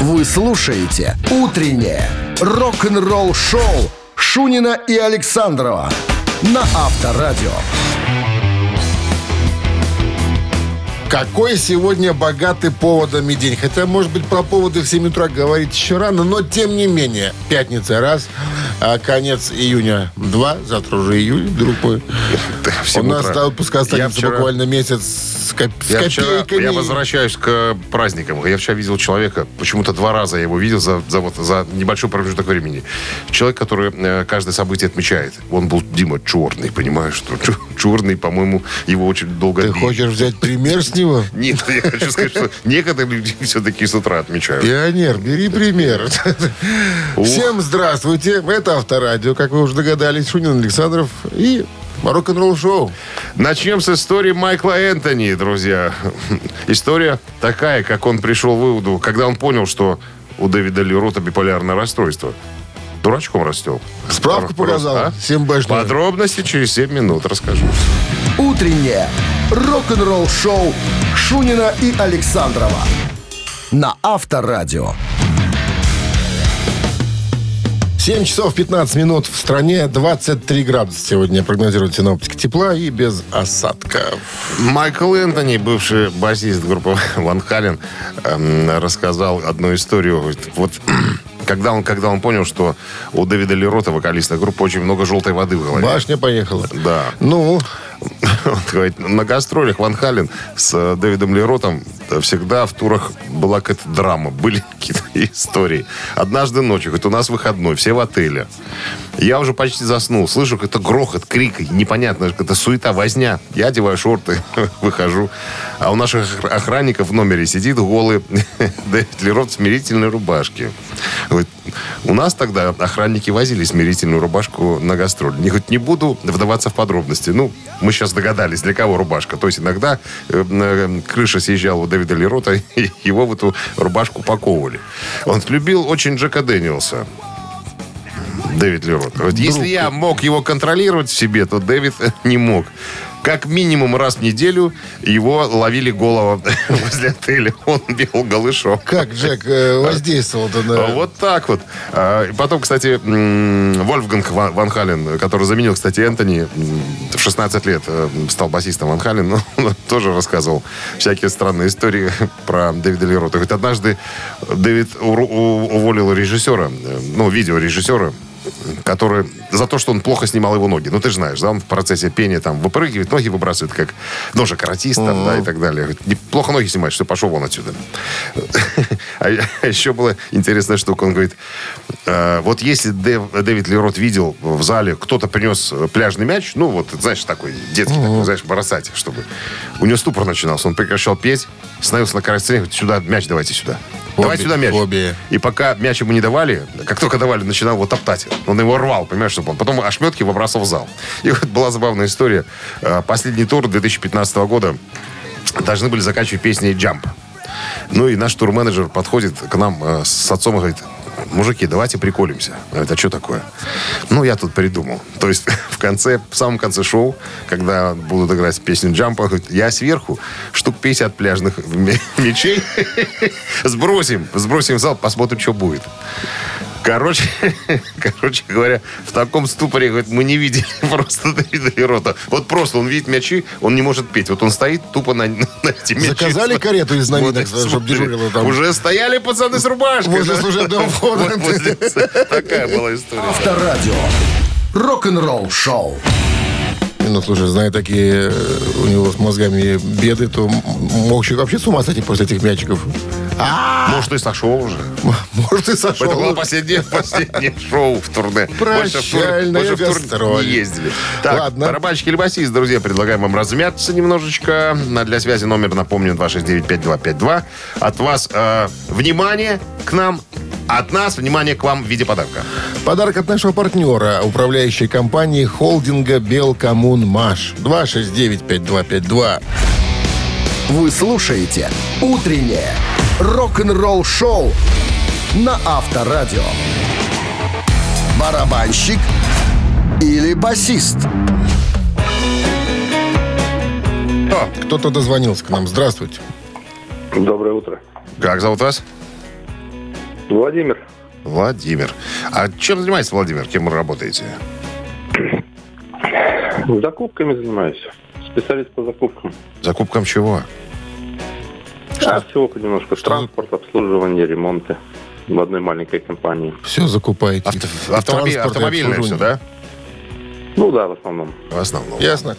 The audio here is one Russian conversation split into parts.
Вы слушаете «Утреннее рок-н-ролл-шоу» Шунина и Александрова на Авторадио. Какой сегодня богатый поводами день. Хотя, может быть, про поводы в 7 утра говорить еще рано, но тем не менее. Пятница раз, а конец июня два, завтра уже июль, друг мой. У нас до отпуска останется буквально месяц с, копейками. я возвращаюсь к праздникам. Я вчера видел человека, почему-то два раза я его видел за, за, вот, за небольшой промежуток времени. Человек, который э, каждое событие отмечает. Он был, Дима, черный, понимаешь? Черный, по-моему, его очень долго Ты били. хочешь взять пример с него? Нет, я хочу сказать, что некоторые люди все-таки с утра отмечают. Пионер, бери пример. Всем здравствуйте. Это Авторадио, как вы уже догадались. Шунин Александров и рок-н-ролл шоу. Начнем с истории Майкла Энтони, друзья. История такая, как он пришел к выводу, когда он понял, что у Дэвида Ли Рота биполярное расстройство. Дурачком растел. Справку показал. а? 7Б. Подробности через 7 минут расскажу. «Утреннее рок-н-ролл-шоу» Шунина и Александрова на Авторадио. 7 часов 15 минут в стране, 23 градуса сегодня прогнозируют синоптики тепла и без осадков. Майкл Энтони, бывший басист группы Ван Хален, эм, рассказал одну историю. Вот когда он, когда он понял, что у Дэвида Ли Рота, вокалиста группы, очень много желтой воды в голове. Башня поехала. Да. Ну, Он говорит, на гастролях Ван Хален с э, Дэвидом Леротом всегда в турах была какая-то драма, были какие-то истории. Однажды ночью, говорит, у нас выходной, все в отеле. Я уже почти заснул, слышу какой-то грохот, крик, непонятно, какая-то суета, возня. Я одеваю шорты, выхожу, а у наших охр- охранников в номере сидит голый Дэвид Лерот в смирительной рубашке. Говорит, у нас тогда охранники возили смирительную рубашку на гастроль. Не, хоть не буду вдаваться в подробности. Ну, мы сейчас догадались, для кого рубашка. То есть иногда э, э, крыша съезжала у Дэвида Лерота, его в эту рубашку паковывали. Он любил очень Джека Дэниелса. Дэвид Лерот. Вот если я мог его контролировать в себе, то Дэвид не мог. Как минимум раз в неделю его ловили голого возле отеля. Он бегал голышом. как Джек э, воздействовал-то на... А Вот так вот. А, Потом, кстати, Вольфганг Ва- Ван Хален, который заменил, кстати, Энтони, в 16 лет э, стал басистом Ван Хален, но он тоже рассказывал всякие странные истории про Дэвида Лерота. Говорит, однажды Дэвид уволил режиссера, э, ну, видеорежиссера, который за то, что он плохо снимал его ноги. Ну, ты же знаешь, да, он в процессе пения там выпрыгивает, ноги выбрасывает, как ножа каратист, там, да, и так далее. Говорит, «Не- плохо ноги снимаешь, что пошел вон отсюда. А еще была интересная штука. Он говорит, «Э, вот если Дэв- Дэвид Лерот видел в зале, кто-то принес пляжный мяч, ну, вот, знаешь, такой детский, такой, знаешь, бросать, чтобы... У него ступор начинался. Он прекращал петь, становился на край сцены, говорит, сюда, мяч давайте сюда. Давай сюда мяч. фобия. И пока мяч ему не давали, как только давали, начинал его топтать. Он его рвал, понимаешь, чтобы он потом ошметки выбрасывал в зал. И вот была забавная история. Э, Последний тур 2015 года должны были заканчивать песней «Jump». Ну и наш турменеджер подходит к нам э, с отцом и говорит, мужики, давайте приколимся. Говорит, а что такое? Ну, я тут придумал. То есть в конце, в самом конце шоу, когда будут играть песню «Джампа», я сверху штук 50 пляжных м- мячей сбросим, сбросим в зал, посмотрим, что будет. Короче, короче говоря, в таком ступоре, говорит, мы не видели просто Дэвида Лерота. Вот просто он видит мячи, он не может петь. Вот он стоит тупо на, на эти мячи. Заказали карету из новинок, Вот, чтобы смотри, дежурила там. Уже стояли пацаны с рубашкой. Возле служебного входа. Такая была история. Авторадио. Рок-н-ролл-шоу. Ну, слушай, зная такие э, у него с мозгами беды, то мог человек вообще с ума сойти после этих мячиков. Может, и сошел уже. Может, и сошел. Это было последнее, последнее шоу в турне. Гастроль. не ездили. Так, Ладно. барабанщики или басист, друзья, предлагаем вам размяться немножечко. На- Для связи номер, напомню, 269-5252. От вас э, внимание к нам, от нас внимание к вам в виде подарка. Подарок от нашего партнера, управляющей компании холдинга «Белкоммунмаш». 269-5252. Вы слушаете «Утреннее рок-н-ролл-шоу» на Авторадио. Барабанщик или басист? О, кто-то дозвонился к нам. Здравствуйте. Доброе утро. Как зовут вас? Владимир. Владимир. А чем занимается Владимир? Кем вы работаете? Закупками занимаюсь. Специалист по закупкам. Закупкам чего? А всего понемножку. Транспорт, обслуживание, ремонты в одной маленькой компании. Все закупаете. Авто- автомобиль- автомобильное все, да? Ну да, в основном. В основном. Ясно.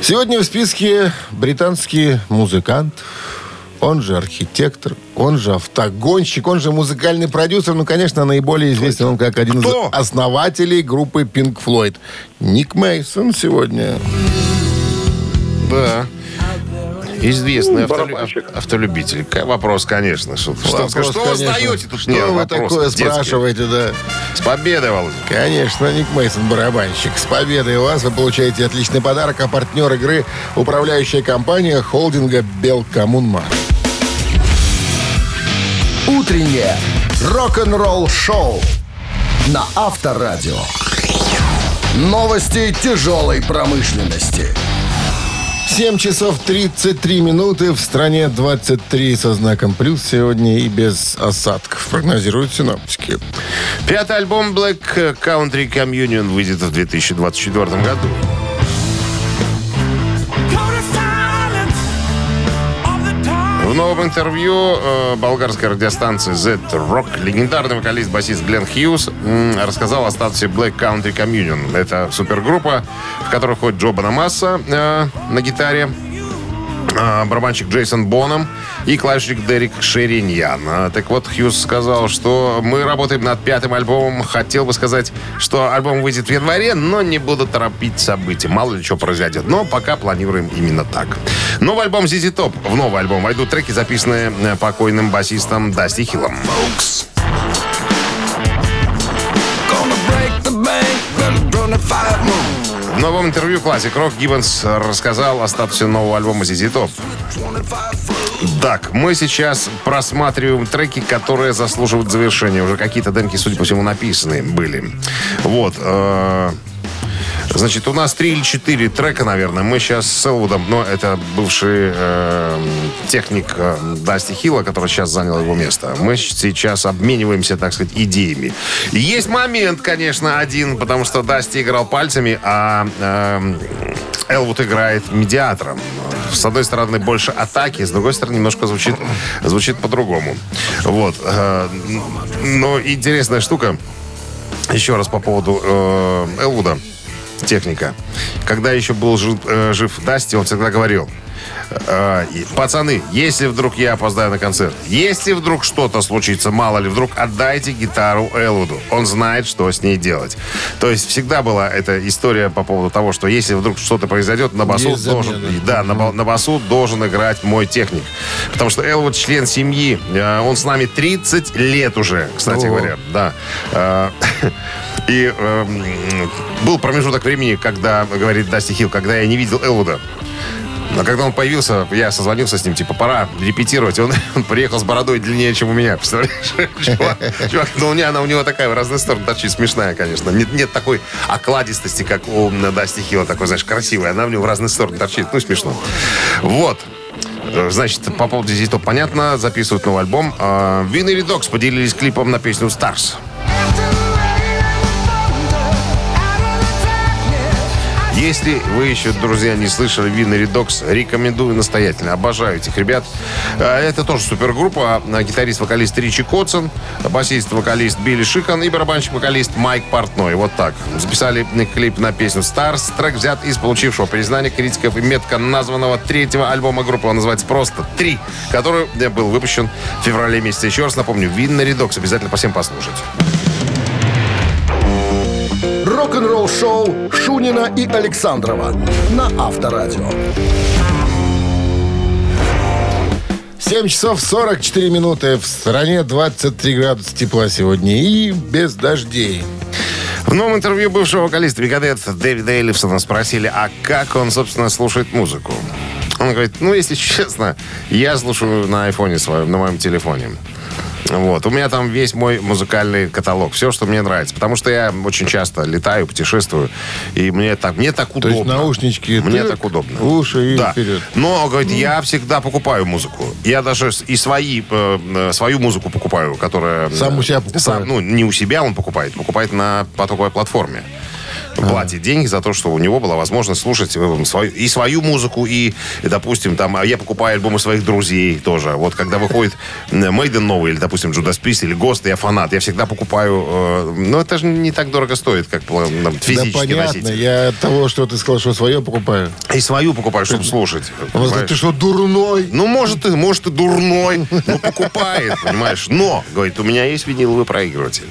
Сегодня в списке британский музыкант, он же архитектор, он же автогонщик, он же музыкальный продюсер. Ну, конечно, наиболее известен он как один Кто? из основателей группы Pink Floyd. Ник Мейсон сегодня. Да. Известный Ну, автолю- автолюбитель. Вопрос, конечно. Что, что, Вопрос, что вы конечно. задаете тут? Что мне вы вопросы такое детские? спрашиваете, да? С победой, Володя. Конечно, Ник Мейсон барабанщик. С победой вас вы получаете отличный подарок, а партнер игры – управляющая компания холдинга «Белкоммунмаш». Утреннее рок-н-ролл-шоу на Авторадио. Новости тяжелой промышленности. 7 часов 33 минуты. В стране 23 со знаком плюс сегодня и без осадков, прогнозируют синоптики. Пятый альбом Black Country Communion выйдет в 2024 году. В интервью э, болгарской радиостанции Z Rock легендарный вокалист-басист Глен Хьюз рассказал о статусе Black Country Communion. Это супергруппа, в которой входит Джо Банамасса э, на гитаре, а, барабанщик Джейсон Боном и клавишник Дерек Шериньян. А, Так вот, Хьюз сказал, что мы работаем над пятым альбомом. Хотел бы сказать, что альбом выйдет в январе, но не буду торопить события. Мало ли что произойдет. Но пока планируем именно так. Новый альбом ZZ Top. В новый альбом войдут треки, записанные э, покойным басистом Дасти Хиллом. В новом интервью классик Рок Гиббонс рассказал о статусе нового альбома ZZ Top. Так, мы сейчас просматриваем треки, которые заслуживают завершения. Уже какие-то демки, судя по всему, написаны были. Вот. э, Значит, у нас три или четыре трека, наверное. Мы сейчас с Элвудом, но это бывший э, техник э, Дасти Хилла, который сейчас занял его место. Мы сейчас обмениваемся, так сказать, идеями. Есть момент, конечно, один, потому что Дасти играл пальцами, а э, Элвуд играет медиатором. С одной стороны, больше атаки, с другой стороны, немножко звучит, звучит по-другому. Вот. э, Но интересная штука. Еще раз по поводу э, Элвуда техника. Когда еще был жив, э, жив Дасти, он всегда говорил, э, пацаны, если вдруг я опоздаю на концерт, если вдруг что-то случится, мало ли, вдруг отдайте гитару Элвуду. Он знает, что с ней делать. То есть всегда была эта история по поводу того, что если вдруг что-то произойдет, на басу должен, да, на, на басу должен играть мой техник. Потому что Элвуд член семьи. Э, Он с нами 30 лет уже, кстати Ого. говоря. Да. Э, И эм, был промежуток времени, когда, говорит Дасти Хилл, когда я не видел Элвуда. А когда он появился, я созвонился с ним, типа, пора репетировать. Он, он приехал с бородой длиннее, чем у меня. Представляешь? Чувак, чувак, ну, у, нее, она у него такая в разные стороны торчит, смешная, конечно. Нет, нет такой окладистости, как у Дасти Хилла, такой, знаешь, красивая. Она у него в разные стороны торчит. Ну, смешно. Вот. Э, Значит, по поводу Зизито понятно, записывают новый альбом. А, Вин и Редокс поделились клипом на песню «Старс». Если вы еще, друзья, не слышали Вин и Редокс, рекомендую настоятельно. Обожаю этих ребят. А, Это тоже супергруппа. А, Гитарист-вокалист Ричи Котсон, басист-вокалист Билли Шикан и барабанщик-вокалист Майк Портной. Вот так. Записали клип на песню «Старс». Трек взят из получившего признания критиков и метко названного третьего альбома группы. Он называется просто «Три», который э, был выпущен в феврале месяце. Еще раз напомню, Вин и Редокс. Обязательно по всем послушать. Рок-н-ролл-шоу Шунина и Александрова на Авторадио. 7 часов 44 минуты. В стране 23 градуса тепла сегодня и без дождей. В новом интервью бывшего вокалиста Мегадет Дэвида Эллифсона спросили, а как он, собственно, слушает музыку. Он говорит, ну, если честно, я слушаю на айфоне своем, на моем телефоне. Вот. У меня там весь мой музыкальный каталог. Все, что мне нравится. Потому что я очень часто летаю, путешествую. И мне так, мне так То удобно. есть наушнички. Мне тык, так удобно. Уши и Да. вперед. Но, говорит, я всегда покупаю музыку. Я даже и свои, э, э, свою музыку покупаю, которая... э, Сам у себя покупает? сам- ну, не у себя он покупает, покупает на потоковой платформе. Платит деньги за то, что у него была возможность слушать э, свою, и свою музыку, и, и, допустим, там, а я покупаю альбомы своих друзей тоже. Вот когда выходит Мейден новый, или, допустим, Judas Priest, или Ghost, я фанат. Я всегда покупаю... э, но это же не так дорого стоит, как э, там, физически да понятно, носить. я от того, что ты сказал, что свое покупаю. И свою покупаю, чтобы слушать. Он говорит, понимаешь? ты что, дурной? Ну, может, и, может, и дурной, но покупает, понимаешь. Но, говорит, у меня есть виниловый проигрыватель.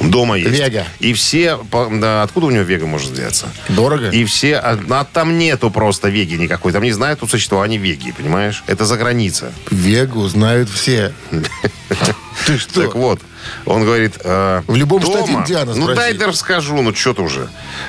Дома есть. Вега. И все... да, откуда у него Вега может взяться? Дорого? И все... А, а там нету просто Веги никакой. Там не знают о существовании Веги, понимаешь? Это за граница. Вегу знают все. Ты что? Так вот, он говорит... э, В любом штате дома- Индиана Ну, дай да расскажу, ну, что ты уже.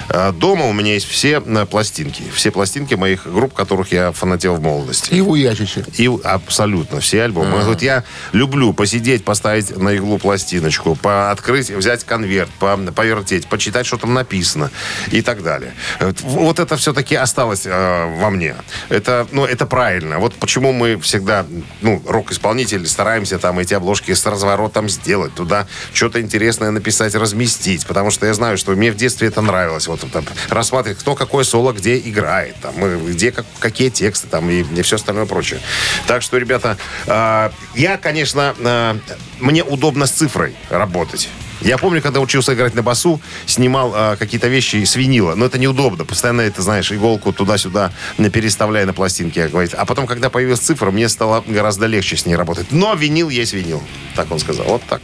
Э, дома у меня есть все э, пластинки. Все пластинки моих групп, которых я фанател в молодости. И в Уячиче. И абсолютно все альбомы. Он говорит, я люблю посидеть, поставить на иглу пластиночку, открыть, взять конверт, по- повертеть, почитать, что там написано и так далее. Э, Вот это все-таки осталось э, во мне. Это, ну, это правильно. Вот почему мы всегда, ну, рок-исполнители, стараемся там эти обложки с разворотом сделать, туда что-то интересное написать, разместить. Потому что я знаю, что мне в детстве это нравилось. Вот там, рассматривать, кто какое соло где играет, там, где как, какие тексты там и, и все остальное прочее. Так что, ребята, э, я, конечно, э, мне удобно с цифрой работать. Я помню, когда учился играть на басу, снимал э, какие-то вещи с винила. Но это неудобно. Постоянно это, знаешь, иголку туда-сюда переставляя на пластинке. Говорит. А потом, когда появилась цифра, мне стало гораздо легче с ней работать. Но винил есть винил. Так он сказал. Вот так.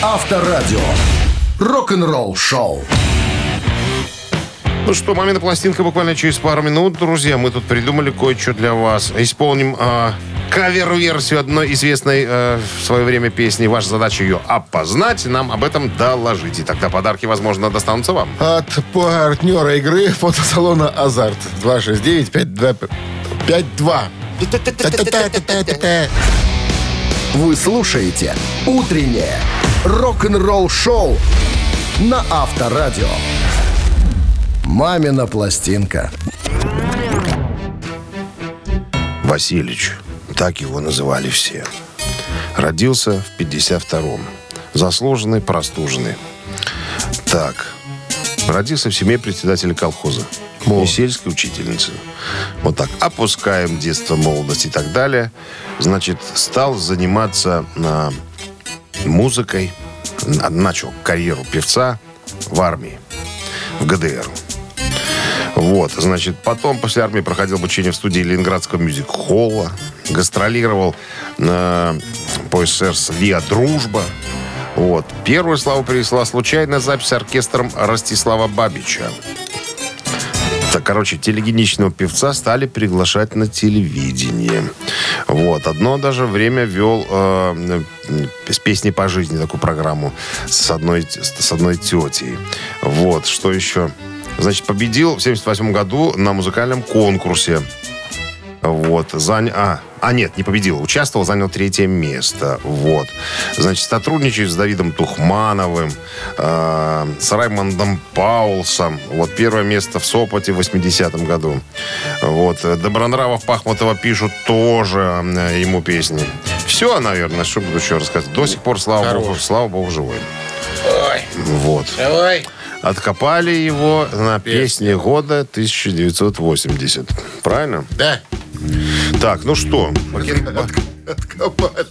Авторадио. Рок-н-ролл шоу. Ну что, мамина пластинка буквально через пару минут, друзья. Мы тут придумали кое-что для вас. Исполним а, кавер-версию одной известной э, в свое время песни. Ваша задача ее опознать, нам об этом доложить. И тогда подарки, возможно, достанутся вам. От партнера игры фотосалона «Азарт». 269-5252. Вы слушаете «Утреннее рок-н-ролл-шоу» на Авторадио. «Мамина пластинка». Васильевич, так его называли все. Родился в 52-м. Заслуженный, простуженный. Так. Родился в семье председателя колхоза. И сельской учительницы. Вот так. Опускаем детство, молодость и так далее. Значит, стал заниматься а, музыкой. На- Начал карьеру певца в армии. В ГДР. Вот, значит, потом после армии проходил обучение в студии Ленинградского мюзик-холла, гастролировал на, по СССР с «Виа Дружба». Вот. Первую славу принесла случайная запись с оркестром Ростислава Бабича. Так, короче, телегеничного певца стали приглашать на телевидение. Вот. Одно даже время вел э, с песней по жизни такую программу с одной, с одной тетей. Вот. Что еще? Значит, победил в 78 году на музыкальном конкурсе. Вот. Зан... А, а, нет, не победил. Участвовал, занял третье место. Вот. Значит, сотрудничает с Давидом Тухмановым, э, с Раймондом Паулсом. Вот первое место в Сопоте в 80-м году. Вот. Добронравов Пахмутова пишут тоже э, ему песни. Все, наверное, что буду еще рассказать. До сих пор, слава богу, слава богу, живой. Вот. Давай. Откопали его на песне года 1980. Правильно? Да. Так, ну что? Откопали.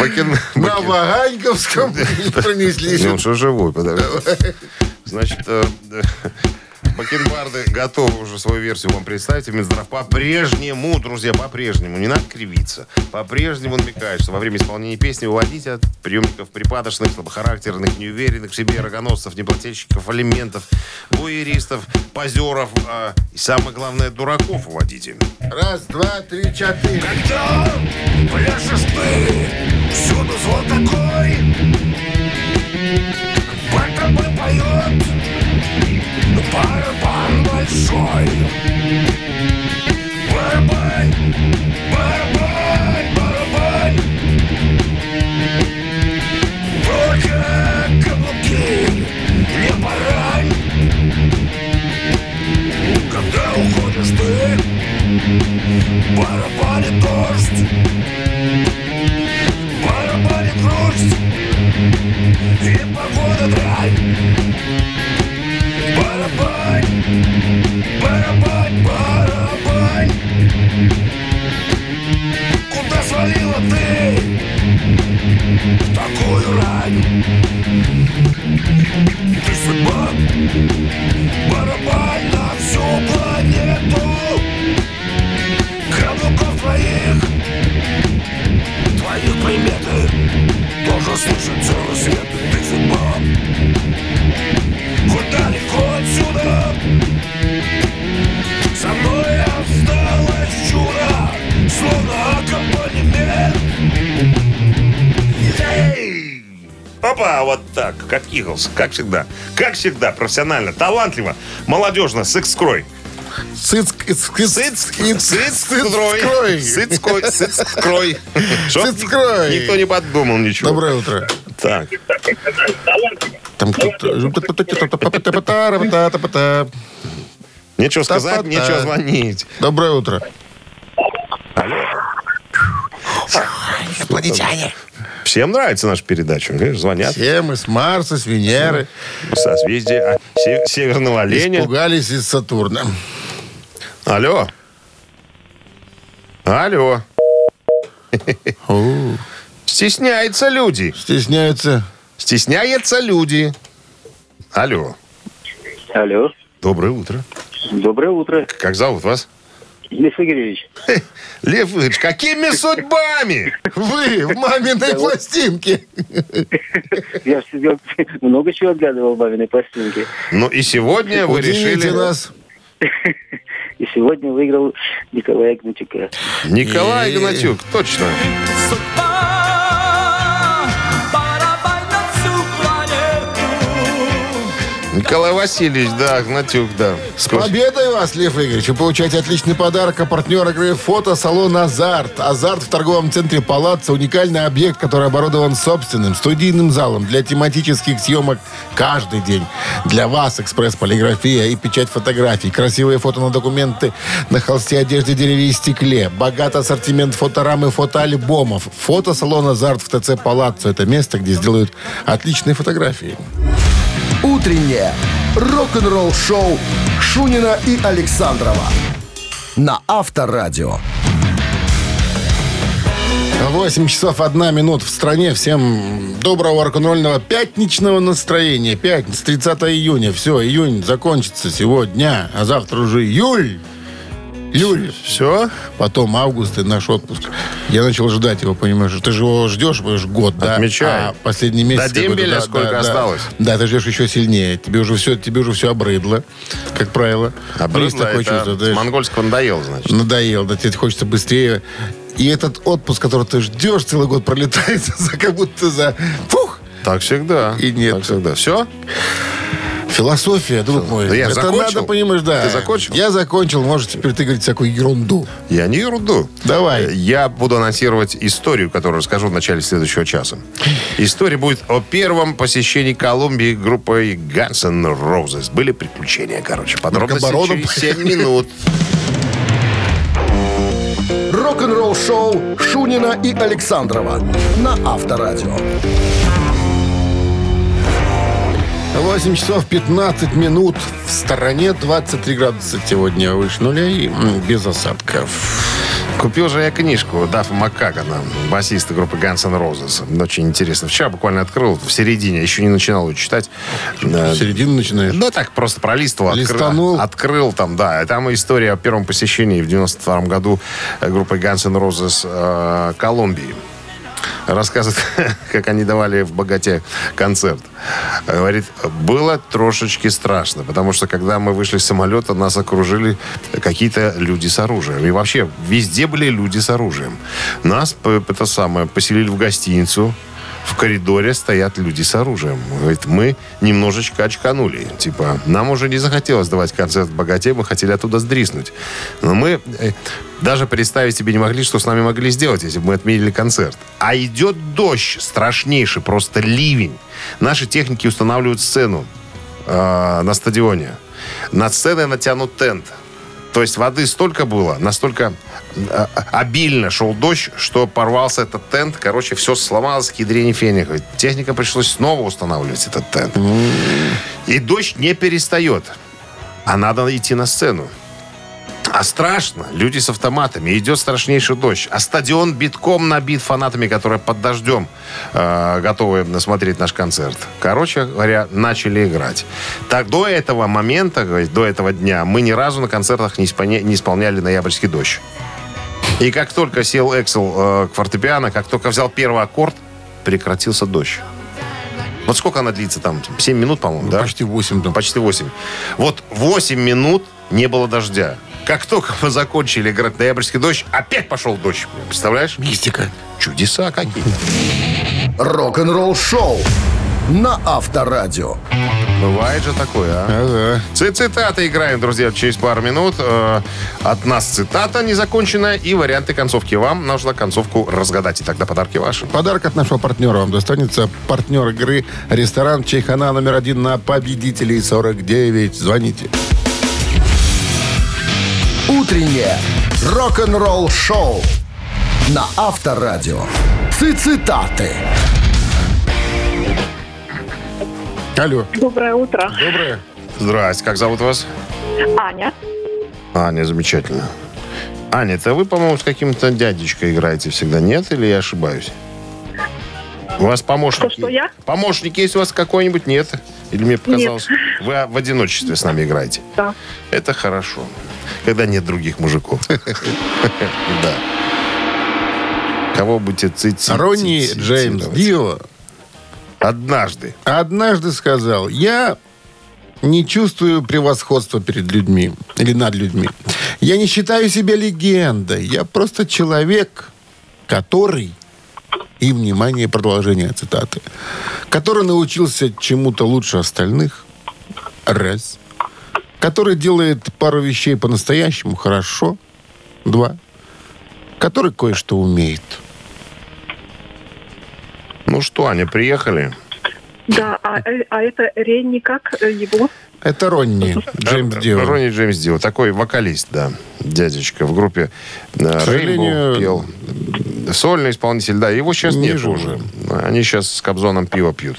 Бакен- На Ваганьковском пронеслись. Не, он что живой, подожди. Значит, э, Бакенбарды готовы уже свою версию вам представить. Минздрав по-прежнему, друзья, по-прежнему, не надо кривиться, по-прежнему намекает, что во время исполнения песни уводить от приемников припадочных, слабохарактерных, неуверенных в себе рогоносцев, неплательщиков алиментов, буеристов, позеров а, и, самое главное, дураков уводите. Раз, два, три, четыре. Когда пляшешь ты, всюду звон такой По тобой но барабан большой Барабан, барабан, барабан Только каблуки не барань Когда уходишь ты Барабанит дождь Барабанит дождь И погода дрянь вот так, как Иглс, как всегда. Как всегда, профессионально, талантливо, молодежно, с экскрой. Сыцкрой. Никто не подумал ничего. Доброе утро. Так. Там кто-то... Нечего сказать, нечего звонить. Доброе утро. Всем нравится наша передача. Видишь, звонят. Все мы с Марса, с Венеры Созвездие а, се- Северного оленя. испугались из Сатурна. Алло. Алло. Стесняются люди. Стесняются. Стесняются люди. Алло. Алло, Доброе утро. доброе утро, Как зовут вас? Лев Игоревич. Лев Ильич, какими судьбами? Вы в маминой пластинке. Я много чего отгадывал в маминой пластинке. Ну и сегодня вы решили... нас. И сегодня выиграл Николай Гнатюка. Николай Игнатюк, точно. Николай Васильевич, да, Гнатюк, да. С победой вас, Лев Игоревич! Вы получаете отличный подарок, а партнер игры фотосалон «Азарт». «Азарт» в торговом центре «Палаццо» – уникальный объект, который оборудован собственным студийным залом для тематических съемок каждый день. Для вас экспресс-полиграфия и печать фотографий, красивые фото на документы на холсте, одежде, дереве и стекле, богат ассортимент фоторам и фотоальбомов. Фотосалон «Азарт» в ТЦ «Палаццо» – это место, где сделают отличные фотографии. Утреннее рок-н-ролл-шоу Шунина и Александрова на Авторадио. 8 часов 1 минут в стране. Всем доброго рок-н-ролльного пятничного настроения. Пятница, 30 июня. Все, июнь закончится сегодня, а завтра уже июль. Июль. Все? Потом август и наш отпуск. Я начал ждать его, понимаешь. Ты же его ждешь, понимаешь, год, да? Отмечай. А последний месяц... До дембеля какой-то, сколько осталось? Да, ты ждешь еще сильнее. Тебе уже все, тебе уже все обрыдло, как правило. Есть такое это чувство, с монгольского надоел, значит. Надоело, да, тебе хочется быстрее. И этот отпуск, который ты ждешь, целый год пролетает, за, как будто за... Фух! Так всегда. И нет. Так всегда. Все? Философия, друг мой. Да я Это закончил. надо, понимаешь, да. Ты закончил? Я закончил. Может, теперь ты говорить всякую ерунду. Я не ерунду. Давай. Я буду анонсировать историю, которую расскажу в начале следующего часа. История будет о первом посещении Колумбии группой Guns N' Roses. Были приключения, короче. Подробности через 7 минут. Рок-н-ролл-шоу Шунина и Александрова на Авторадио. 8 часов 15 минут. В стороне 23 градуса сегодня выше нуля и без осадков. Купил же я книжку Даффа Маккагана, басиста группы Guns N' Roses. Очень интересно. Вчера буквально открыл, в середине, еще не начинал ее читать. Э, С середины начинаешь. Ну, так просто пролистывал. Листанул. Открыл там, да. И Там история о первом посещении в 92 году э, группой Guns N' Roses э, Колумбии. Рассказывает, как они давали в «Богате» концерт. Говорит, было трошечки страшно, потому что, когда мы вышли с самолета, нас окружили какие-то люди с оружием. И вообще, везде были люди с оружием. Нас, это самое, поселили в гостиницу, в коридоре стоят люди с оружием. Говорит, мы немножечко очканули. Типа, нам уже не захотелось давать концерт «Богате», мы хотели оттуда сдриснуть. Но мы э, даже представить себе не могли, что с нами могли сделать, если бы мы отменили концерт. А идет дождь страшнейший, просто ливень. Наши техники устанавливают сцену э, на стадионе. Над сценой натянут тент. То есть воды столько было, настолько э, обильно шел дождь, что порвался этот тент. Короче, все сломалось к ядрене феника. Техника пришлось снова устанавливать этот тент. И дождь не перестает. А надо идти на сцену. А страшно. Люди с автоматами. Идет страшнейший дождь. А стадион битком набит фанатами, которые под дождем э, готовы смотреть наш концерт. Короче говоря, начали играть. Так, до этого момента, до этого дня, мы ни разу на концертах не, исполня- не исполняли «Ноябрьский дождь». И как только сел Эксел э, к фортепиано, как только взял первый аккорд, прекратился дождь. Вот сколько она длится там? 7 минут, по-моему, да? Почти 8 там. Почти 8. Вот 8 минут не было дождя. Как только мы закончили играть ноябрьский дождь, опять пошел дождь. Представляешь? Мистика. Чудеса какие. Рок-н-ролл шоу на Авторадио. Бывает же такое, а? Ага. Ци- Цитаты играем, друзья, через пару минут. Э, От нас цитата незаконченная и варианты концовки. Вам нужно концовку разгадать, и тогда подарки ваши. Подарок от нашего партнера вам достанется. Партнер игры ресторан Чайхана номер один на победителей 49. Звоните. Утреннее рок-н-ролл шоу на Авторадио. Цитаты. Алло. Доброе утро. Доброе. Здрасте, как зовут вас? Аня. Аня, замечательно. Аня, это вы, по-моему, с каким-то дядечкой играете всегда, нет? Или я ошибаюсь? У вас помощник... Что, что я? Помощник есть у вас какой-нибудь? Нет? Или мне показалось? Вы в одиночестве с нами играете? Да. Это хорошо. Когда нет других мужиков. Да. Кого будете цитировать? Ронни Джеймс Дио Однажды. однажды сказал, я не чувствую превосходства перед людьми или над людьми. Я не считаю себя легендой. Я просто человек, который, и, внимание, продолжение цитаты, который научился чему-то лучше остальных, раз, который делает пару вещей по-настоящему хорошо, два, который кое-что умеет. Ну что, Аня, приехали? Да, а, э, а это Ренни как э, его? Это Ронни Джеймс Э, Дио. Ронни Джеймс Дио. Такой вокалист, да, дядечка. В группе Rainbow пел. Сольный исполнитель, да. Его сейчас не нет уже. Они сейчас с Кобзоном пиво пьют.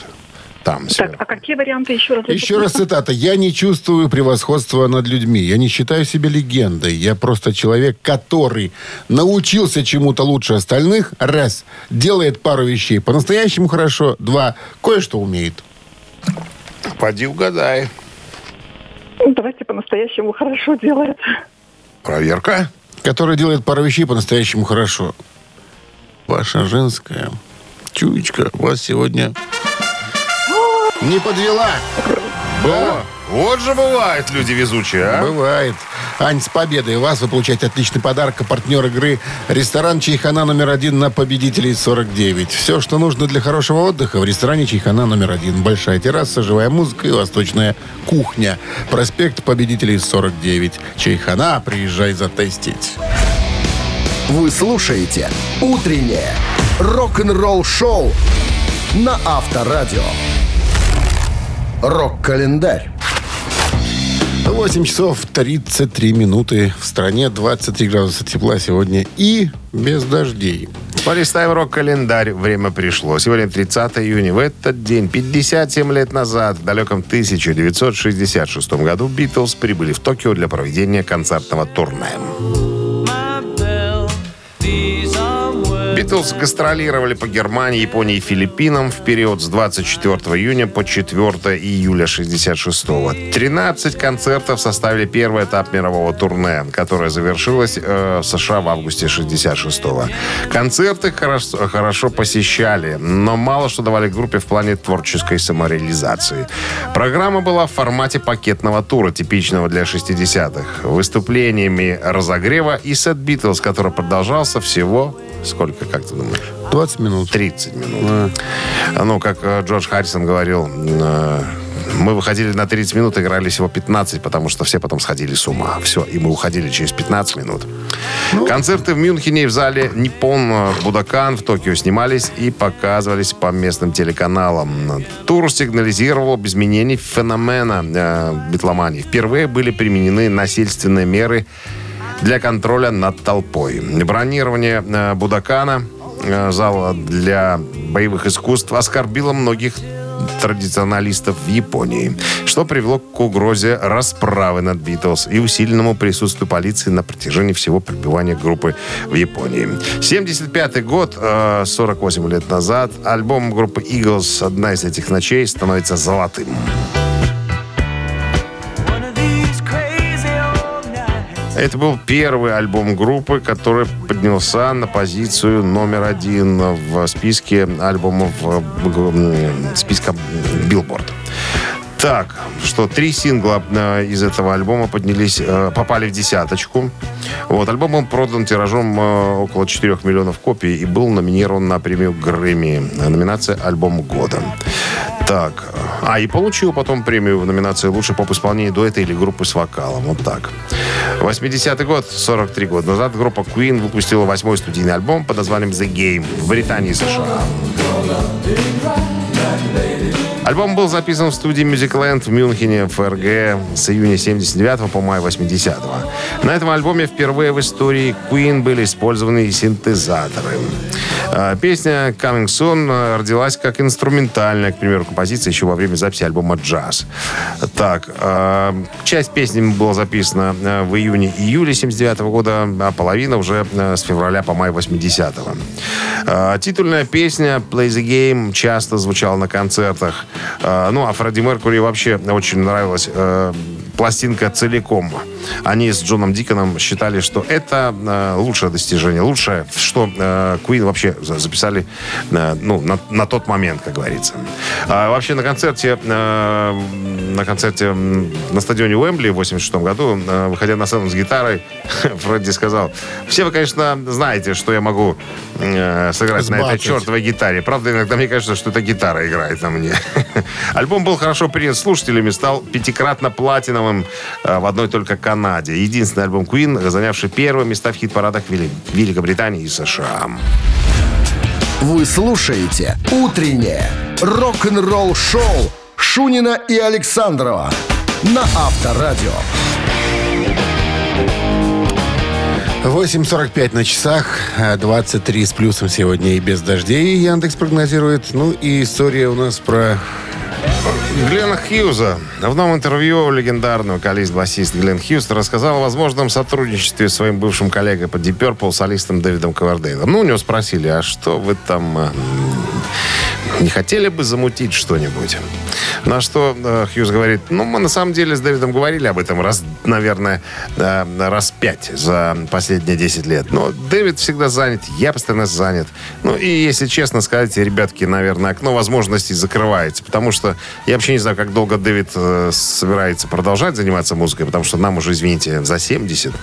Там, Так, а какие варианты еще раз? Еще раз цитата. «Я не чувствую превосходства над людьми. Я не считаю себя легендой. Я просто человек, который научился чему-то лучше остальных. Раз. Делает пару вещей по-настоящему хорошо. Два. Кое-что умеет». Поди угадай. Ну, Давайте по-настоящему хорошо делает. Проверка. Который делает пару вещей по-настоящему хорошо. Ваша женская чуечка вас сегодня не подвела. О, вот же бывают люди везучие, а? Бывает. Ань, с победой вас вы получаете отличный подарок. А партнер игры ресторан Чайхана номер один на победителей 49. Все, что нужно для хорошего отдыха в ресторане Чайхана номер один. Большая терраса, живая музыка и восточная кухня. Проспект победителей 49. Чайхана, приезжай затестить. Вы слушаете «Утреннее рок-н-ролл шоу» на Авторадио. Рок-календарь. 8 часов 33 минуты. В стране 23 градуса тепла сегодня и без дождей. Полистаем рок-календарь. Время пришло. Сегодня 30 июня. В этот день, 57 лет назад, в далеком 1966 году, Битлз прибыли в Токио для проведения концертного турне. Битлз гастролировали по Германии, Японии и Филиппинам в период с 24 июня по 4 июля 66 -го. 13 концертов составили первый этап мирового турне, которое завершилось э, в США в августе 66 -го. Концерты хорошо, хорошо посещали, но мало что давали группе в плане творческой самореализации. Программа была в формате пакетного тура, типичного для 60-х. Выступлениями разогрева и сет Битлз, который продолжался всего Сколько, как ты думаешь? 20 минут. 30 минут. Ну, как э, Джордж Харрисон говорил, э, мы выходили на 30 минут, играли всего 15, потому что все потом сходили с ума. Все, и мы уходили через 15 минут. Концерты в Мюнхене и в зале Ниппон э, Будакан в Токио снимались и показывались по местным телеканалам. Тур сигнализировал об изменении феномена э, битломании. Впервые были применены насильственные меры для контроля над толпой. Бронирование э, Будакана, э, зала для боевых искусств, оскорбило многих традиционалистов в Японии, что привело к угрозе расправы над Битлз и усиленному присутствию полиции на протяжении всего пребывания группы в Японии. 75 год, э, 48 лет назад, альбом группы Eagles «Одна из этих ночей» становится золотым. Это был первый альбом группы, который поднялся на позицию номер один в списке альбомов э, списка Billboard. Так, что три сингла э, из этого альбома поднялись, э, попали в десяточку. Вот, альбом был продан тиражом около 4 миллионов копий и был номинирован на премию Грэмми. Номинация «Альбом года». Так, а и получил потом премию в номинации «Лучший поп-исполнение дуэта или группы с вокалом». Вот так. 80-й год, 43 года назад, группа Queen выпустила восьмой студийный альбом под названием «The Game» в Британии и США. Альбом был записан в студии Musicland в Мюнхене, ФРГ с июня 79 по май 80 -го. На этом альбоме впервые в истории Queen были использованы синтезаторы. А, Песня Coming Soon родилась как инструментальная, к примеру, композиция еще во время записи альбома «Джаз». Так, а, часть песни была записана а, в июне-июле 79 года, а половина уже с февраля по май 80-го. А, Титульная песня «Play the Game» часто звучала на концертах. Ну, а Фредди Меркури вообще очень нравилась э, пластинка целиком. Они с Джоном Диконом считали, что это э, лучшее достижение, лучшее, что э, вообще за- записали э, ну, на, на тот момент, как говорится. А вообще на концерте, э, на концерте на стадионе Уэмбли в 86 году, э, выходя на сцену с гитарой, Фредди сказал, все вы, конечно, знаете, что я могу э, сыграть на этой чертовой гитаре. Правда, иногда мне кажется, что эта гитара играет на мне. Альбом был хорошо принят слушателями, стал пятикратно платиновым э, в одной только Канаде. Единственный альбом Queen, занявший первые места в хит-парадах Вели- Великобритании и США. Вы слушаете «Утреннее рок-н-ролл-шоу» Шунина и Александрова на Авторадио. 8.45 на часах, а 23 с плюсом сегодня и без дождей, Яндекс прогнозирует. Ну и история у нас про... Глена Хьюза. В новом интервью легендарный вокалист-басист Глен Хьюз рассказал о возможном сотрудничестве с своим бывшим коллегой по Deep Purple, солистом Дэвидом Ковердейлом. Ну, у него спросили, а что вы там... э, Не хотели бы замутить что-нибудь? На что э, Хьюз говорит, ну, мы на самом деле с Дэвидом говорили об этом раз, наверное, э, раз пять за последние 10 лет. Но Дэвид всегда занят, я постоянно занят. Ну, и если честно сказать, ребятки, наверное, окно возможностей закрывается. Потому что я вообще не знаю, как долго Дэвид э, собирается продолжать заниматься музыкой, потому что нам уже, извините, за 70.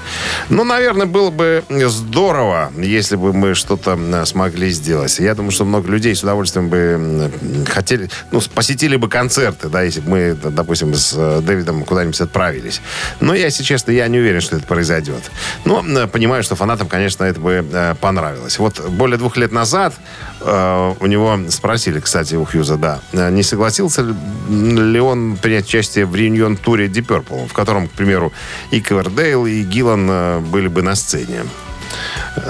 Ну, наверное, было бы здорово, если бы мы что-то смогли сделать. Я думаю, что много людей с удовольствием бы хотели, ну, посетили бы концерты, да, если бы мы, допустим, с э, Дэвидом куда-нибудь отправились. Но я, если честно, я не уверен, что это произойдет. Но понимаю, что фанатам, конечно, это бы э, понравилось. Вот более двух лет назад э, у него спросили, кстати, у Хьюза, да, не согласился ли он принять участие в реюнион-туре Deep Purple, в котором, к примеру, и Ковердейл, и Гиллан были бы на сцене.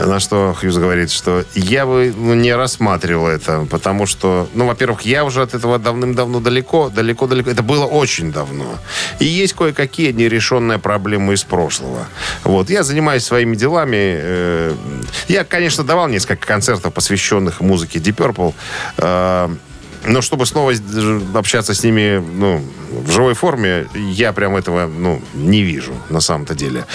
На что Хьюз говорит, что я бы ну, не рассматривал это, потому что, ну, во-первых, я уже от этого давным-давно далеко, далеко-далеко. Это было очень давно. И есть кое-какие нерешенные проблемы из прошлого. Вот. Я занимаюсь своими делами. э, Я, конечно, давал несколько концертов, посвященных музыке Deep Purple. э, но чтобы снова общаться с ними ну, в живой форме, я прям этого ну, не вижу на самом-то деле.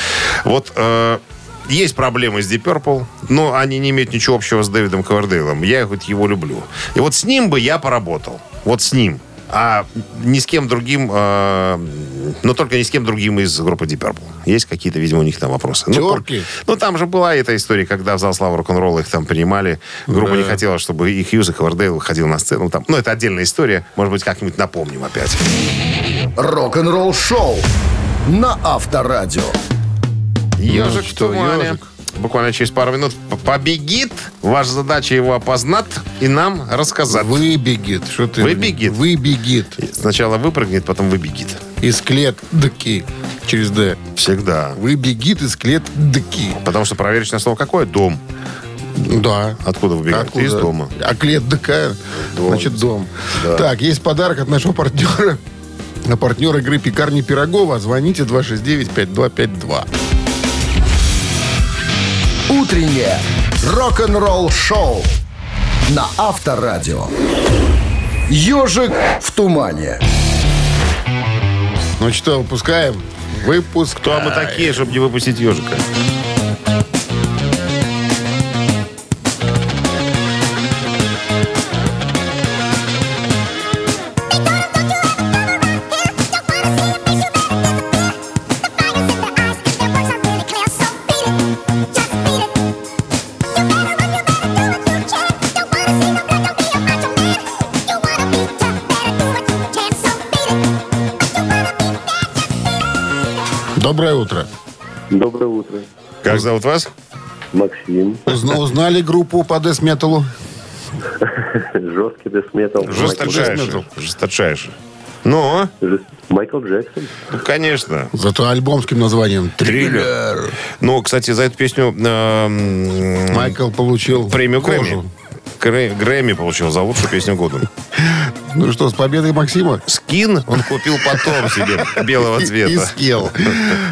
Вот э, есть проблемы с Deep Purple, но они не имеют ничего общего с Дэвидом Ковердейлом. Я хоть его люблю. И вот с ним бы я поработал. Вот с ним. А ни с кем другим, э, но только ни с кем другим из группы Deep Purple. Есть какие-то, видимо, у них там вопросы. Ну, Терки. пом- Ну, там же была эта история, когда в зал славы рок-н-ролла их там принимали. Группа не хотела, чтобы и Хьюз, и Ковердейл выходил на сцену. Там. Ну, это отдельная история. Может быть, как-нибудь напомним опять. Рок-н-ролл-шоу на Авторадио. Ежик в что, тумане. ежик? Буквально через пару минут побегит. Ваша задача его опознать и нам рассказать. Выбегит. Что ты? Выбегит? Выбегит. Сначала выпрыгнет, потом выбегит. Из клетки. Через «Д». Всегда. Выбегит из клетки. Потому что проверочное слово какое? Дом. Да. Откуда выбегают? Откуда? Из дома. А клет ДК, значит, дом. Так, есть подарок от нашего партнера. А партнер игры «Пекарни Пирогова». Звоните 269-5252. Утреннее рок-н-ролл-шоу на Авторадио. «Ежик в тумане». Ну что, выпускаем? Выпуск. Кто мы такие, чтобы не выпустить ежика? Доброе утро. Как зовут вас? Максим. Узна- узнали группу по десметалу? Жесткий десметал. Жесточайше. Жесточайше. Ну, Майкл Джексон. ну, конечно. Зато альбомским названием «Триллер». Ну, кстати, за эту песню э, Майкл получил премию кожу. Грэмми. Грэ- Грэмми получил за лучшую песню года. Ну что, с победой Максима? Скин он купил потом себе белого И цвета. скилл.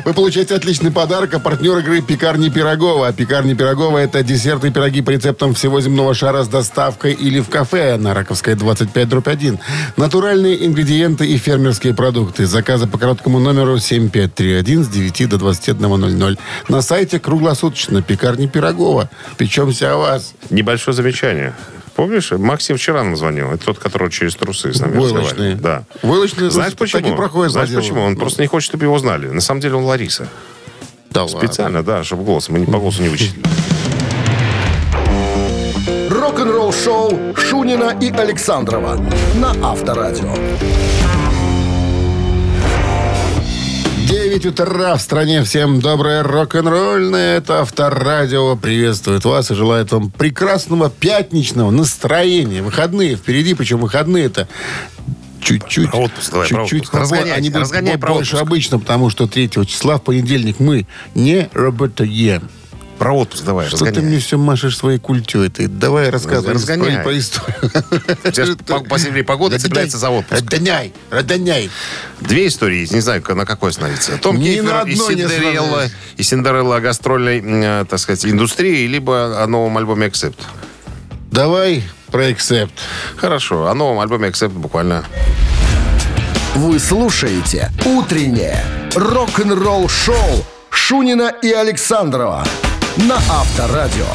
Вы получаете отличный подарок, а партнер игры «Пекарни Пирогова». А «Пекарни Пирогова» — это десерты и пироги по рецептам всего земного шара с доставкой или в кафе на Раковской 25 дробь 1. Натуральные ингредиенты и фермерские продукты. Заказы по короткому номеру 7531 с 9 до 21.00. На сайте круглосуточно «Пекарни Пирогова». Печемся о вас. Небольшое замечание. Помнишь, Максим вчера нам звонил. Это тот, который через трусы с нами Войлочные. разговаривал. Да. Войлочные, Знаешь почему? проходят Знаешь почему? Он просто не хочет, чтобы его знали. На самом деле он Лариса. Да ладно. Специально, да, чтобы голос. Мы не по голосу не вычислили. Рок-н-ролл-шоу Шунина и Александрова на Авторадио. 9 утра в стране. Всем доброе рок-н-ролльное. Это Авторадио приветствует вас и желает вам прекрасного пятничного настроения. Выходные впереди, причем выходные-это чуть-чуть, Про отпуск давай, про чуть-чуть отпуск. побо- Разгоняй, они будут разгоняй бо- про больше отпуск. обычно, потому что 3 числа в понедельник мы не работаем. Про отпуск давай, Что ты разгоняй. мне все машешь своей культей? Ты давай рассказывай Разгоняй. про, историю. тебя ж по- посильнее погода цепляется за отпуск. Разгоняй, разгоняй. Две истории есть, не знаю, на какой остановиться. Том Кейфер и Синдерелла, и Синдерелла о гастрольной, э, так сказать, индустрии, либо о новом альбоме Accept. Давай про Accept. Хорошо, о новом альбоме Accept буквально Вы слушаете «Утреннее рок-н-ролл-шоу» Шунина и Александрова на Авторадио.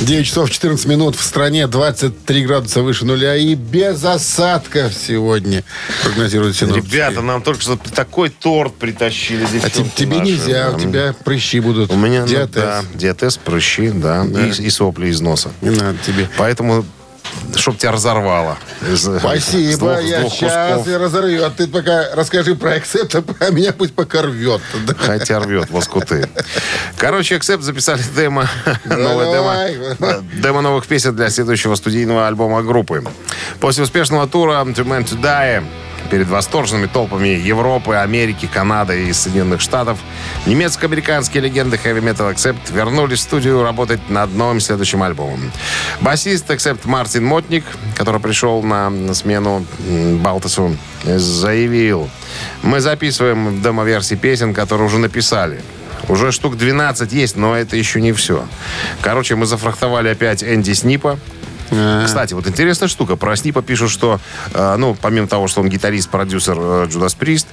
9 часов 14 минут в стране, 23 градуса выше нуля и без осадков сегодня, прогнозируют синоптики. Ребята, нам только что такой торт притащили. а тебе наши. нельзя, Да. у тебя прыщи будут. У меня, ну, Диатез. да, диатез, прыщи, да, И, и сопли из носа. Не надо тебе. Поэтому, чтоб тебя разорвало. с Спасибо, двух- с я двух сейчас кусков. разорву. А ты пока расскажи про Accept, а меня пусть пока рвет. Да. Хотя рвет лоскуты. Короче, Accept записали демо, новое Давай. демо, демо новых песен для следующего студийного альбома группы. После успешного тура To Man To Die перед восторженными толпами Европы, Америки, Канады и Соединенных Штатов немецко-американские легенды Metal Accept вернулись в студию работать над новым следующим альбомом. Басист Accept Мартин Мотник, который пришел на смену Балтасу, заявил, мы записываем демо-версии песен, которые уже написали. Уже штук 12 есть, но это еще не все. Короче, мы зафрахтовали опять Энди Снипа. Кстати, вот интересная штука. Про Снипа пишут, что, э, ну, помимо того, что он гитарист, продюсер э, Джудас Прист,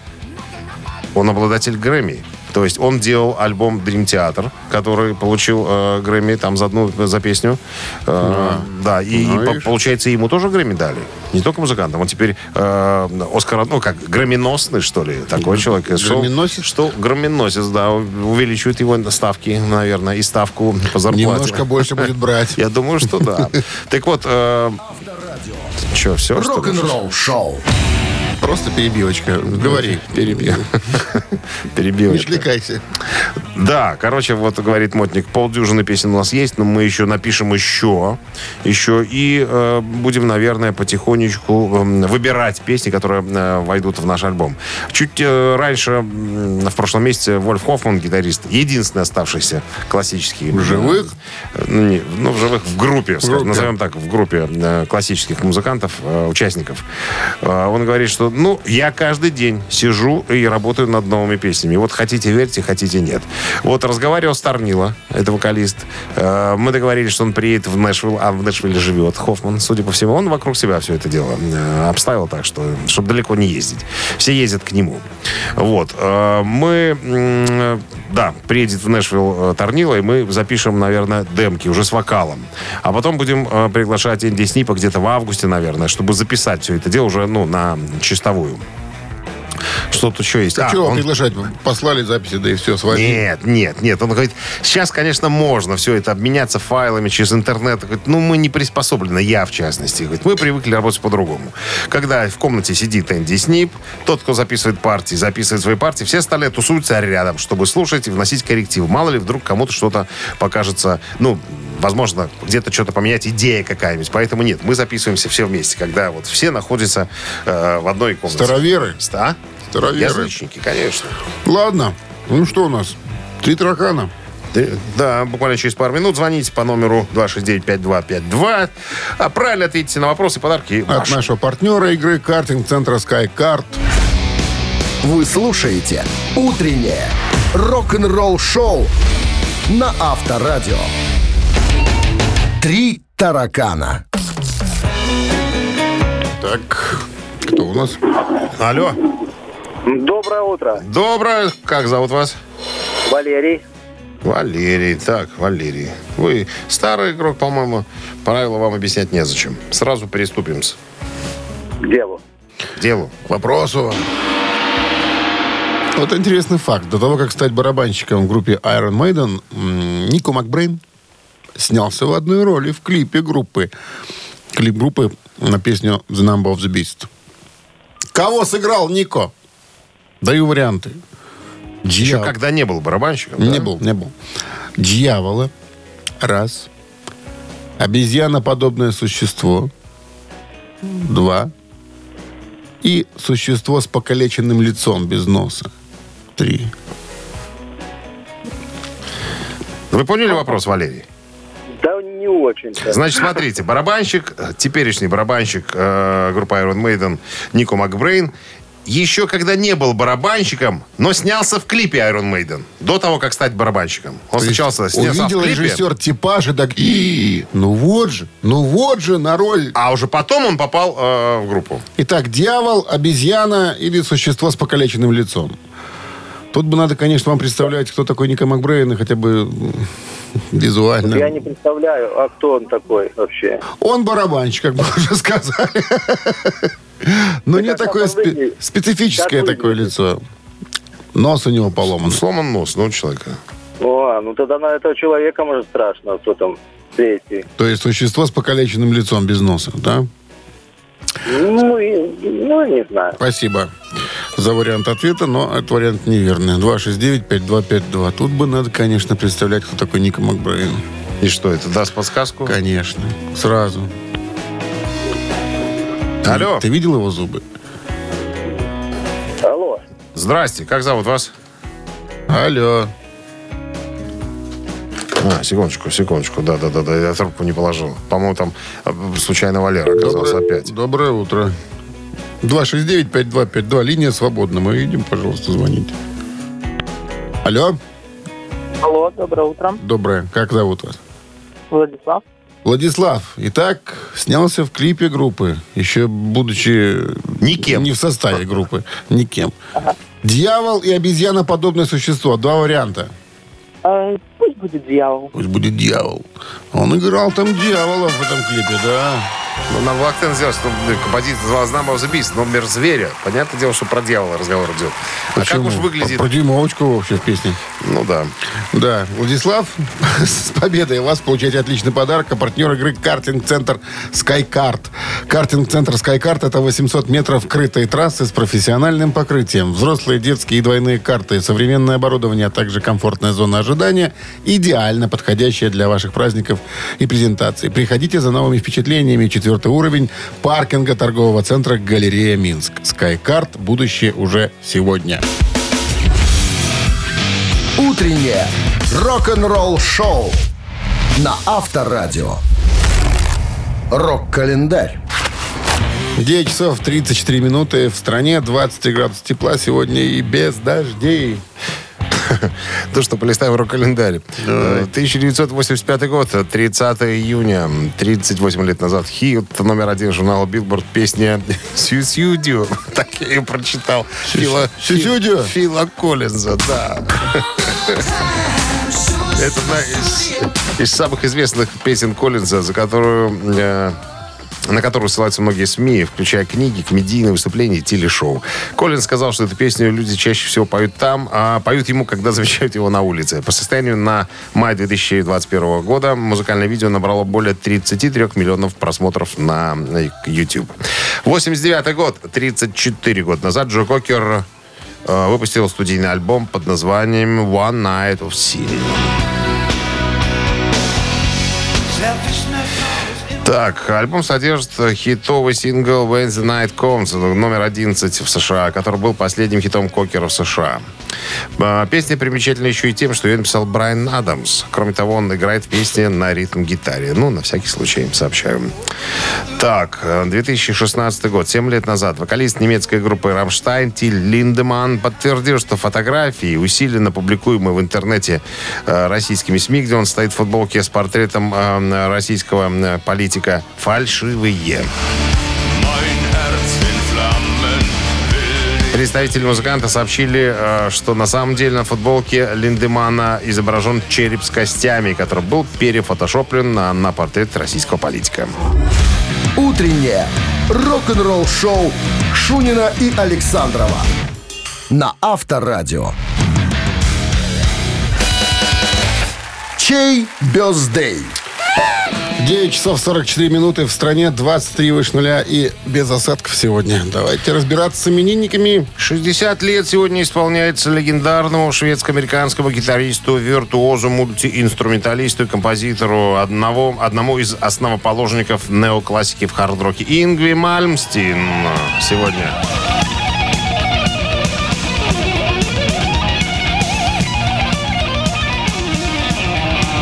он обладатель Грэмми. То есть он делал альбом Dream Theater, который получил э, Грэмми там за одну за песню. Э, Да, и, Ну, и видишь. получается ему тоже Грэмми дали. Не только музыкантам. Он теперь э, Оскар, ну как, грэминосный, что ли, такой человек. Что- Грэминосец? Что, грэминосец, да, увеличивает его ставки, наверное, и ставку по зарплате. Немножко больше будет брать. Я думаю, что да. Так вот, э, что, все? Рок-н-ролл-шоу Просто перебивочка. Говори. Перебил. Не Перебивочка. отвлекайся. Да, короче, вот говорит Мотник, полдюжины песен у нас есть, но мы еще напишем еще, еще и э, будем, наверное, потихонечку э, выбирать песни, которые э, войдут в наш альбом. Чуть э, раньше, м, в прошлом месяце, Вольф Хоффман, гитарист, единственный оставшийся классический. В живых? Э, ну, не, ну, в живых, в группе, скажем, группе. назовем так, в группе э, классических музыкантов, э, участников. Э, он говорит, что, ну, я каждый день сижу и работаю над новыми песнями. Вот хотите верьте, хотите нет. Вот разговаривал с Торнило, это вокалист. Э, мы договорились, что он приедет в Нэшвилл, а в Нэшвилле живет Хоффман, судя по всему. Он вокруг себя все это дело э, обставил так, что, чтобы далеко не ездить. Все ездят к нему. Вот. Э, мы, да, приедет в Нэшвилл Торнило, и мы запишем, наверное, демки уже с вокалом. А потом будем приглашать Энди Снипа где-то в августе, наверное, чтобы записать все это дело уже, ну, на чистовую. Что тут еще есть? А, А, чего он- приглашать? Послали записи, да и все, свалили. нет, нет, нет. Он говорит, сейчас, конечно, можно все это обменяться файлами через интернет. Говорит, ну, мы не приспособлены, я в частности. Говорит, мы привыкли работать по-другому. Когда в комнате сидит Энди Снип, тот, кто записывает партии, записывает свои партии, все остальные тусуются рядом, чтобы слушать и вносить корректив. Мало ли, вдруг кому-то что-то покажется, ну, возможно, где-то что-то поменять, идея какая-нибудь. Поэтому нет, мы записываемся все вместе, когда вот все находятся э, в одной комнате. Староверы. А? Староверы. Язычники, конечно. Ладно. Ну что у нас? Три таракана. Ты- Да, буквально через пару минут звоните по номеру 269-5252. А правильно ответите на вопросы, подарки От нашего партнера игры картинг-центра SkyCard. Вы слушаете «Утреннее рок-н-ролл-шоу» на Авторадио. «Три таракана». Так, кто у нас? Алло. Доброе утро, Доброе. Как зовут вас? Валерий. Валерий. Так, Валерий. Вы старый игрок, по-моему. Правила вам объяснять незачем. Сразу приступим К делу. к делу. К вопросу. Вот интересный факт. До того, как стать барабанщиком в группе Iron Maiden, Нико Макбрейн снялся в одной роли в клипе группы. Клип группы на песню «The Number of the Beast». Кого сыграл Нико? Даю варианты. Еще Дьявол. когда не был барабанщиком, Не да? был, не был. Дьявола. Раз. Обезьяноподобное существо. Два. И существо с покалеченным лицом без носа. Три. Вы поняли вопрос, Валерий? Да не очень-то. Значит, смотрите, барабанщик, э, теперешний барабанщик э, группы Iron Maiden Нико Макбрейн, еще когда не был барабанщиком, но снялся в клипе Iron Maiden. До того, как стать барабанщиком. Он То есть сначала снялся увидел в клипе, режиссер типаж и так, «И, ну вот же, ну вот же на роль. а уже потом он попал э, в группу. Итак, дьявол, обезьяна или существо с покалеченным лицом. Тут бы надо, конечно, вам представлять, кто такой Ника Макбрейн, и хотя бы визуально. Я не представляю, а кто он такой вообще? Он барабанщик, как мы уже сказали. Но не такое спе- специфическое такое лицо. Нос у него поломан. Сломан нос, ну, у человека. О, ну тогда на этого человека, может, страшно, кто там свете. То есть существо с покалеченным лицом без носа, да? Ну, ну, не знаю. Спасибо за вариант ответа, но этот вариант неверный. 269-5252. Тут бы надо, конечно, представлять, кто такой Ника Макбрейн. И что, это даст подсказку? Конечно. Сразу. Ты- Алло. Ты видел его зубы? Алло. Здрасте, как зовут вас? Алло. А, секундочку, секундочку. Да-да-да, я трубку не положил. По-моему, там э, случайно Валера оказался Доброе- опять. Доброе утро. 269-5252. Линия свободна. Мы видим, пожалуйста, звоните. Алло. Алло, доброе утро. Доброе. Как зовут вас? Владислав. Владислав. Итак, снялся в клипе группы, еще будучи... Никем. Не в составе группы. Никем. Дьявол и обезьяноподобное существо. Два варианта. А, пусть будет дьявол. Пусть будет дьявол. Он играл там дьявола в этом клипе, да. Ну, было акцент сделать, что композиция называлась Number of the Beast, номер зверя. Понятное дело, что про дьявола разговор идет. А как Почему? уж выглядит... Про дюймовочку вообще в песне. Ну да. Да, Владислав, с победой вас получаете отличный подарок. А партнер игры картинг-центр SkyCard. Картинг-центр SkyCard это 800 метров крытой трассы с профессиональным покрытием. Взрослые, детские и двойные карты, современное оборудование, а также комфортная зона ожидания. Идеально подходящая для ваших праздников и презентаций. Приходите за новыми впечатлениями. Четвертый уровень паркинга торгового центра «Галерея Минск». SkyCard. Будущее уже сегодня. Утреннее рок-н-ролл-шоу на Авторадио. Рок-календарь. 9 часов 34 минуты. В стране 23 градуса тепла сегодня и без дождей. То, что полистаем рок-календарь. Э, 1985 год, 30 июня, 38 лет назад. Хит номер один журнала Билборд. Песня «Sussudio». Так я ее прочитал. «Sussudio»? Фила Коллинза, да. Это одна из, из самых известных песен Коллинза, за которую... э, на которую ссылаются многие СМИ, включая книги, комедийные выступления и телешоу. Коллин сказал, что эту песню люди чаще всего поют там, а поют ему, когда замечают его на улице. По состоянию на май 2021 года музыкальное видео набрало более 33 миллионов просмотров на YouTube. 89 год, 34 года назад, Джо Кокер э, выпустил студийный альбом под названием One Night of Sin. Так, альбом содержит хитовый сингл When the Night Comes, номер 11 в США, который был последним хитом Кокера в США. А, Песня примечательна еще и тем, что ее написал Брайан Адамс. Кроме того, он играет в песне на ритм-гитаре. Ну, на всякий случай сообщаю. Так, э, 2016 год, 7 лет назад, вокалист немецкой группы «Рамштайн» Тиль Линдеман подтвердил, что фотографии, усиленно публикуемые в интернете э, российскими СМИ, где он стоит в футболке с портретом э, российского э, политика, фальшивые. Представители музыканта сообщили, э, что на самом деле на футболке Линдемана изображен череп с костями, который был перефотошоплен на, на портрет российского политика. Утреннее рок-н-ролл-шоу Шунина и Александрова на Авторадио. Чей бездей? 9 часов 44 минуты. В стране 23 выше нуля и без осадков сегодня. Давайте разбираться с именинниками. 60 лет сегодня исполняется легендарному шведско-американскому гитаристу, виртуозу, мультиинструменталисту и композитору, одного, одному из основоположников неоклассики в хард-роке Ингви Мальмстин сегодня.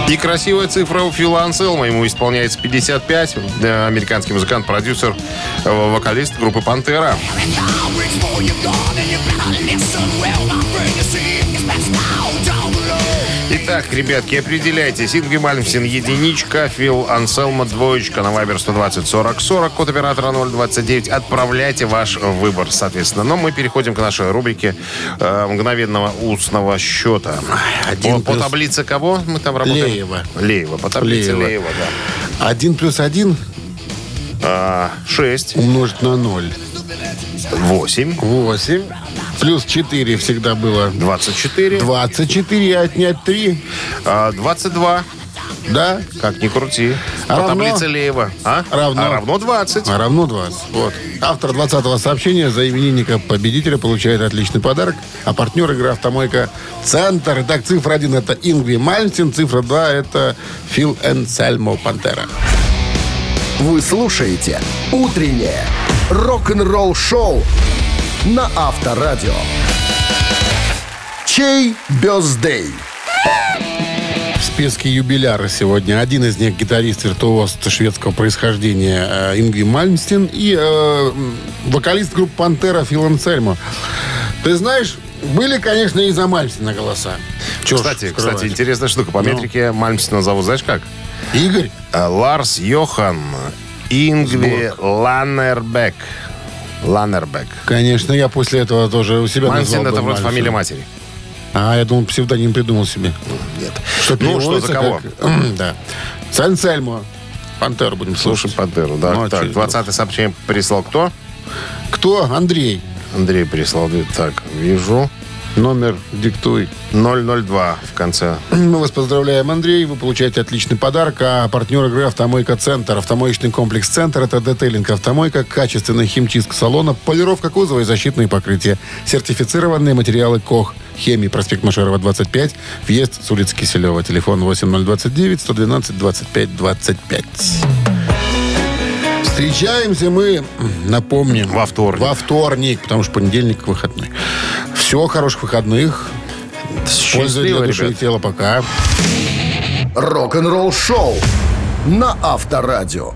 И красивая цифра у Фила Анселма. Ему исполняется 55. Э, Американский музыкант, продюсер, э, вокалист группы «Пантера». Итак, ребятки, определяйтесь. Ингви Мальмсин единичка, Фил Анселма двоечка на Вайбер 120 40 40, код оператора 029. Отправляйте ваш выбор, соответственно. Но мы переходим к нашей рубрике э, мгновенного устного счета. один по, по плюс- таблице кого мы там работаем? Леева. Леева, по таблице Леева. Леева, да. Один плюс один А, 6, умножить на 0. 8, 8. Плюс 4 всегда было. 24, 24 отнять 3. а, 22. Да? Как ни крути. А по равно? таблице Леева. А? Равно. А равно 20. А равно 20. Вот. Автор 20-го сообщения за именинника победителя получает отличный подарок. А партнер игры «Автомойка Центр». Итак, цифра 1 это Ингви Мальмстин, цифра 2 это Фил Энсельмо Пантера. Вы слушаете «Утреннее рок-н-ролл-шоу» на Авторадио. Чей бездей? В списке юбиляры сегодня. Один из них гитарист-виртуоз шведского происхождения э, Ингви Мальмстин и э, вокалист группы «Пантера» Фил Энсельмо. Ты знаешь, были, конечно, и за Мальмстина голоса. Ж Кстати, скрывать. кстати, интересная штука. По Ну. метрике Мальмстина зовут, знаешь как? Игорь? А, Ларс Йохан Ингви Ланнербек. Ланнербек. Конечно, я после этого тоже у себя Мальмстин назвал это вроде Мальмстин. фамилия матери. А, я думал, псевдоним придумал себе. Нет. Что Ну, что, за кого? как- да. Сансельмо. Пантеру будем Слушай слушать. Пантеру, да. Ну, а так, чё, 20 сообщение прислал кто? Кто? Андрей. Андрей прислал. Так, вижу. Номер диктуй. 002 в конце. Мы вас поздравляем, Андрей. Вы получаете отличный подарок. А партнер игры «Автомойка Центр». Автомоечный комплекс «Центр» — это детейлинг «Автомойка», качественная химчистка салона, полировка кузова и защитные покрытия. Сертифицированные материалы КОХ. Хемии, проспект Машерова, 25. Въезд с улицы Киселева. Телефон 8029 112 25 25. Встречаемся мы, напомним, Во вторник. Во вторник, потому что понедельник выходной. Все, хороших выходных. Счастливо, для души и ребят. тела. Пока. Рок-н-ролл шоу на Авторадио.